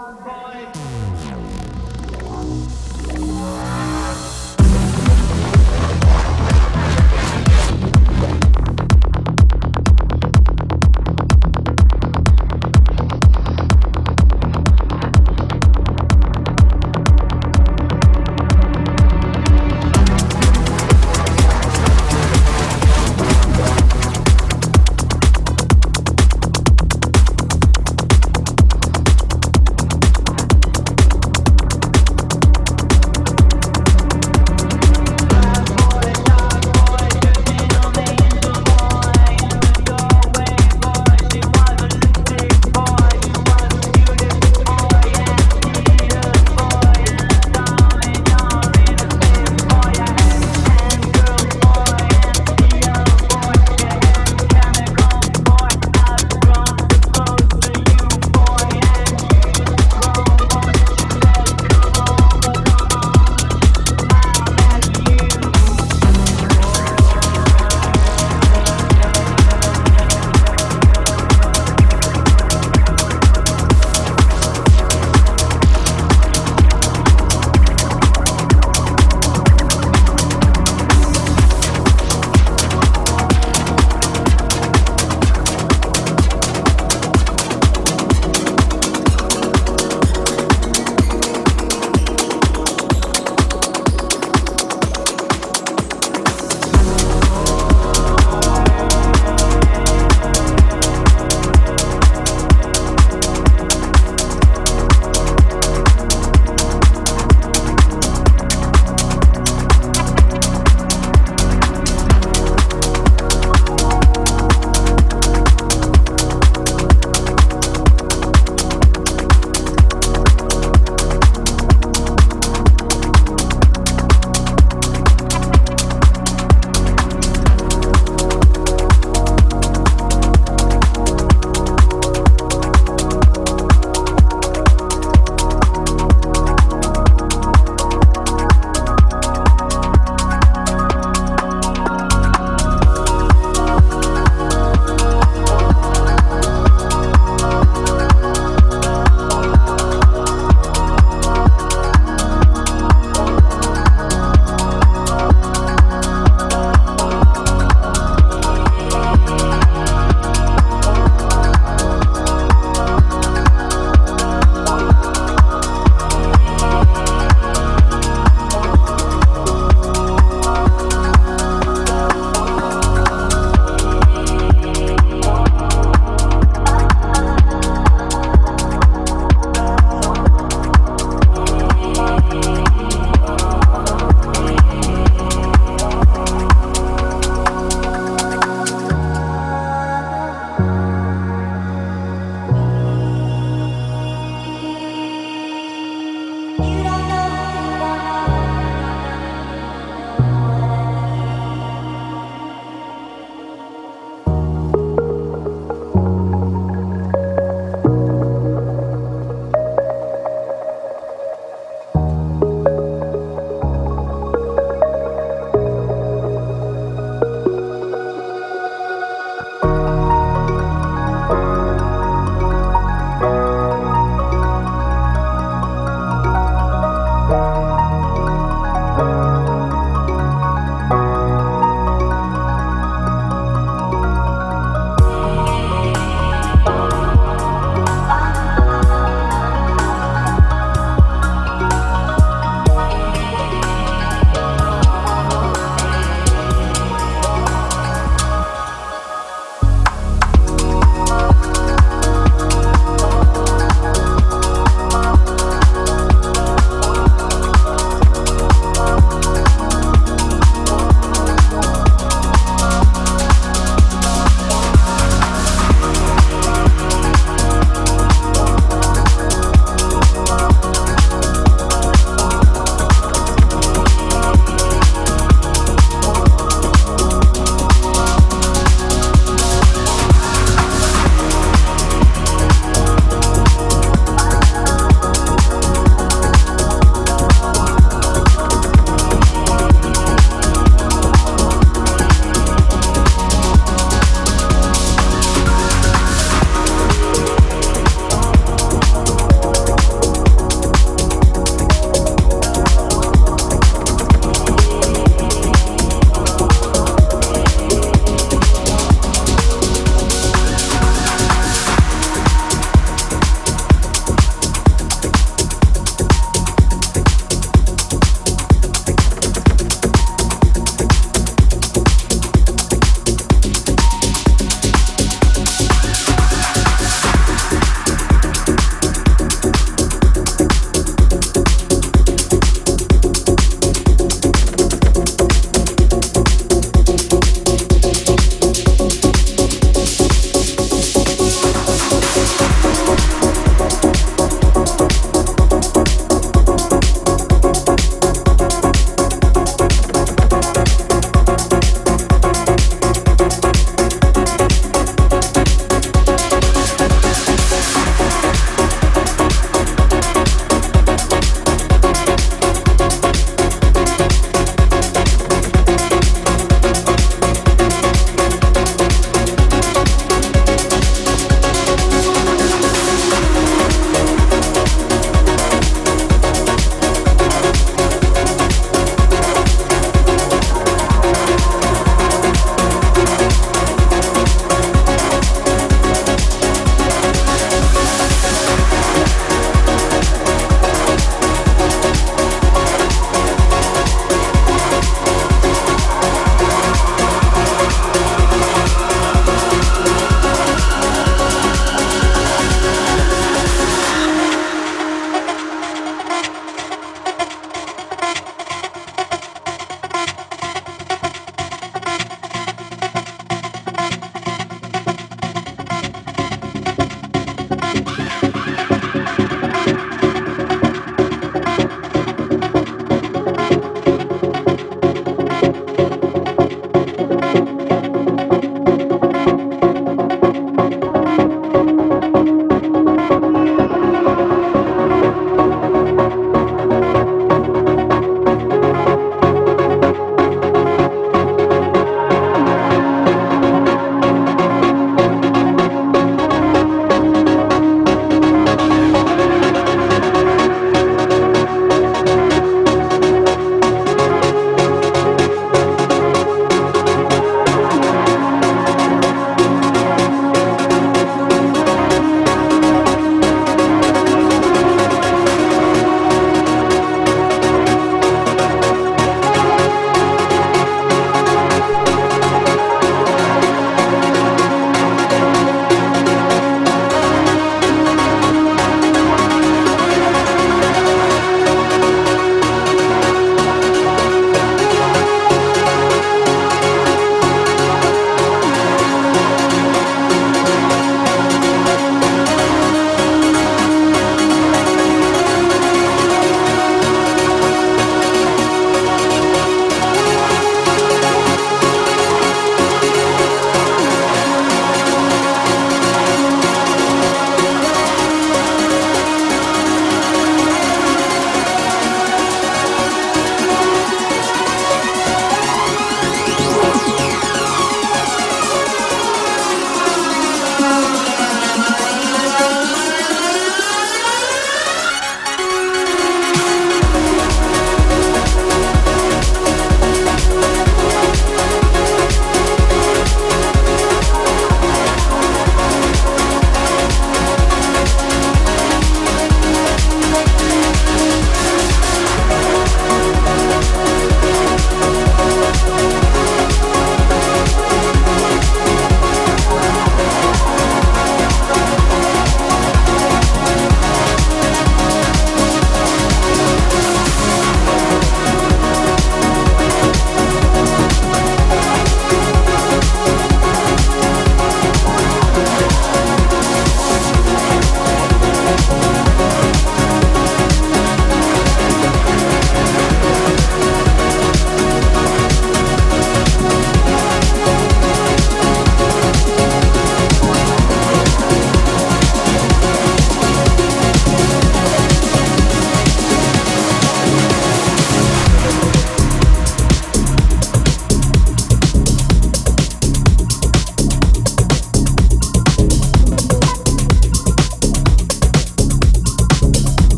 one.